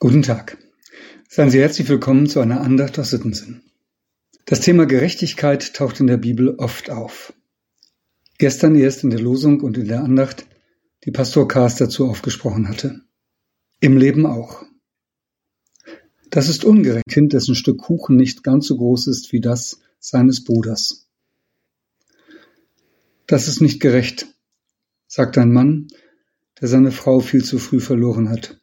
Guten Tag. Seien Sie herzlich willkommen zu einer Andacht aus Sittensinn. Das Thema Gerechtigkeit taucht in der Bibel oft auf. Gestern erst in der Losung und in der Andacht, die Pastor Kaas dazu aufgesprochen hatte. Im Leben auch. Das ist ungerecht, Kind, dessen Stück Kuchen nicht ganz so groß ist wie das seines Bruders. Das ist nicht gerecht, sagt ein Mann, der seine Frau viel zu früh verloren hat.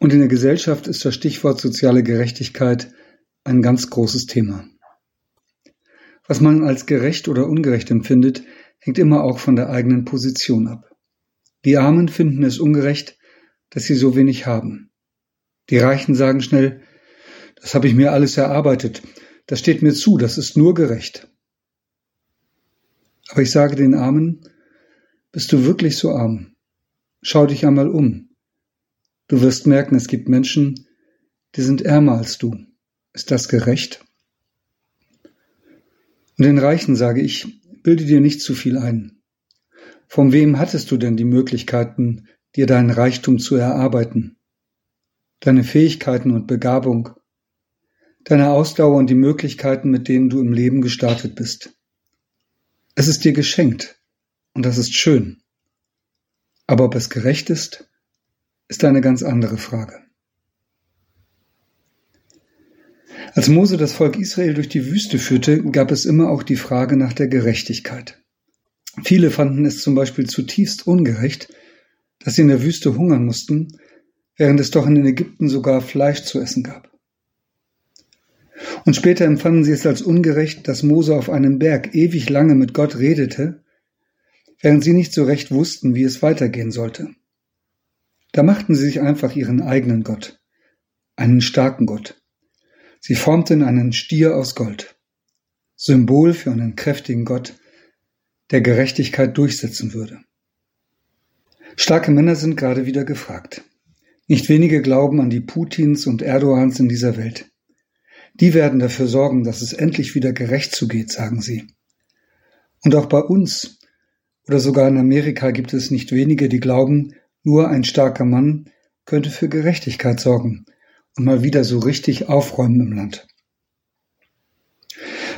Und in der Gesellschaft ist das Stichwort soziale Gerechtigkeit ein ganz großes Thema. Was man als gerecht oder ungerecht empfindet, hängt immer auch von der eigenen Position ab. Die Armen finden es ungerecht, dass sie so wenig haben. Die Reichen sagen schnell, das habe ich mir alles erarbeitet, das steht mir zu, das ist nur gerecht. Aber ich sage den Armen, bist du wirklich so arm? Schau dich einmal um. Du wirst merken, es gibt Menschen, die sind ärmer als du. Ist das gerecht? Und den Reichen sage ich, bilde dir nicht zu viel ein. Von wem hattest du denn die Möglichkeiten, dir deinen Reichtum zu erarbeiten? Deine Fähigkeiten und Begabung, deine Ausdauer und die Möglichkeiten, mit denen du im Leben gestartet bist. Es ist dir geschenkt und das ist schön. Aber ob es gerecht ist, ist eine ganz andere Frage. Als Mose das Volk Israel durch die Wüste führte, gab es immer auch die Frage nach der Gerechtigkeit. Viele fanden es zum Beispiel zutiefst ungerecht, dass sie in der Wüste hungern mussten, während es doch in Ägypten sogar Fleisch zu essen gab. Und später empfanden sie es als ungerecht, dass Mose auf einem Berg ewig lange mit Gott redete, während sie nicht so recht wussten, wie es weitergehen sollte. Da machten sie sich einfach ihren eigenen Gott, einen starken Gott. Sie formten einen Stier aus Gold, Symbol für einen kräftigen Gott, der Gerechtigkeit durchsetzen würde. Starke Männer sind gerade wieder gefragt. Nicht wenige glauben an die Putins und Erdogans in dieser Welt. Die werden dafür sorgen, dass es endlich wieder gerecht zugeht, sagen sie. Und auch bei uns oder sogar in Amerika gibt es nicht wenige, die glauben, nur ein starker Mann könnte für Gerechtigkeit sorgen und mal wieder so richtig aufräumen im Land.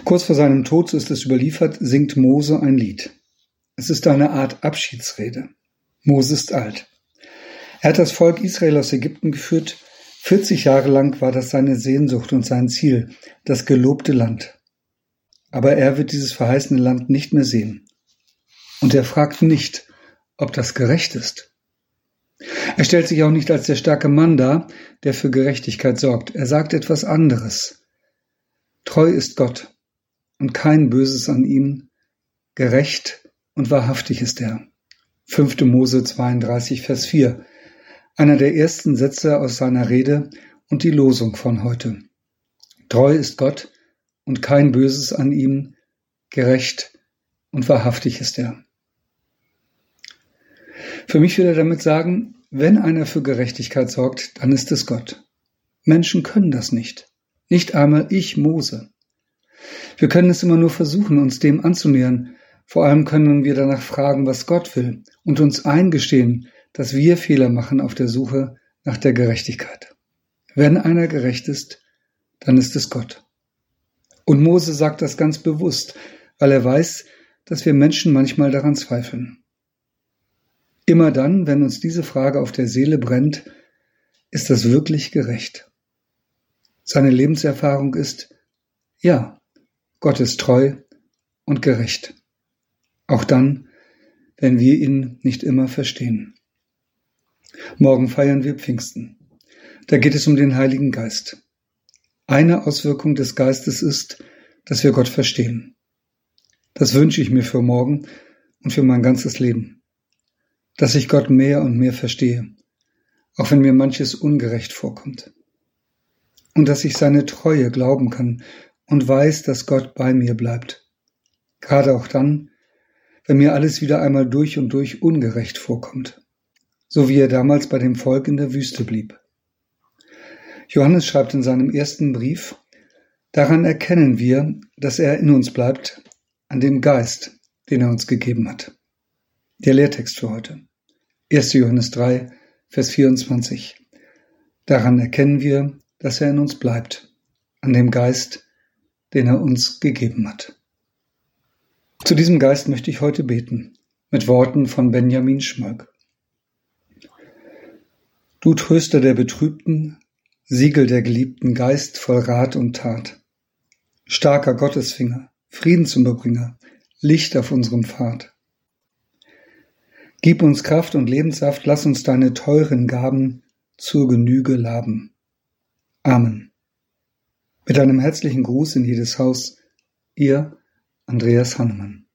Kurz vor seinem Tod, so ist es überliefert, singt Mose ein Lied. Es ist eine Art Abschiedsrede. Mose ist alt. Er hat das Volk Israel aus Ägypten geführt. 40 Jahre lang war das seine Sehnsucht und sein Ziel, das gelobte Land. Aber er wird dieses verheißene Land nicht mehr sehen. Und er fragt nicht, ob das gerecht ist. Er stellt sich auch nicht als der starke Mann dar, der für Gerechtigkeit sorgt. Er sagt etwas anderes. Treu ist Gott und kein Böses an ihm, gerecht und wahrhaftig ist er. 5. Mose 32, Vers 4. Einer der ersten Sätze aus seiner Rede und die Losung von heute. Treu ist Gott und kein Böses an ihm, gerecht und wahrhaftig ist er. Für mich will er damit sagen, wenn einer für Gerechtigkeit sorgt, dann ist es Gott. Menschen können das nicht. Nicht einmal ich, Mose. Wir können es immer nur versuchen, uns dem anzunähern. Vor allem können wir danach fragen, was Gott will und uns eingestehen, dass wir Fehler machen auf der Suche nach der Gerechtigkeit. Wenn einer gerecht ist, dann ist es Gott. Und Mose sagt das ganz bewusst, weil er weiß, dass wir Menschen manchmal daran zweifeln. Immer dann, wenn uns diese Frage auf der Seele brennt, ist das wirklich gerecht? Seine Lebenserfahrung ist, ja, Gott ist treu und gerecht. Auch dann, wenn wir ihn nicht immer verstehen. Morgen feiern wir Pfingsten. Da geht es um den Heiligen Geist. Eine Auswirkung des Geistes ist, dass wir Gott verstehen. Das wünsche ich mir für morgen und für mein ganzes Leben dass ich Gott mehr und mehr verstehe, auch wenn mir manches ungerecht vorkommt. Und dass ich seine Treue glauben kann und weiß, dass Gott bei mir bleibt. Gerade auch dann, wenn mir alles wieder einmal durch und durch ungerecht vorkommt, so wie er damals bei dem Volk in der Wüste blieb. Johannes schreibt in seinem ersten Brief, Daran erkennen wir, dass er in uns bleibt, an dem Geist, den er uns gegeben hat. Der Lehrtext für heute. 1. Johannes 3, Vers 24. Daran erkennen wir, dass er in uns bleibt, an dem Geist, den er uns gegeben hat. Zu diesem Geist möchte ich heute beten, mit Worten von Benjamin Schmolk. Du Tröster der Betrübten, Siegel der Geliebten, Geist voll Rat und Tat, starker Gottesfinger, Friedensüberbringer, Licht auf unserem Pfad. Gib uns Kraft und Lebenssaft, lass uns deine teuren Gaben zur Genüge laben. Amen. Mit einem herzlichen Gruß in jedes Haus, ihr Andreas Hannemann.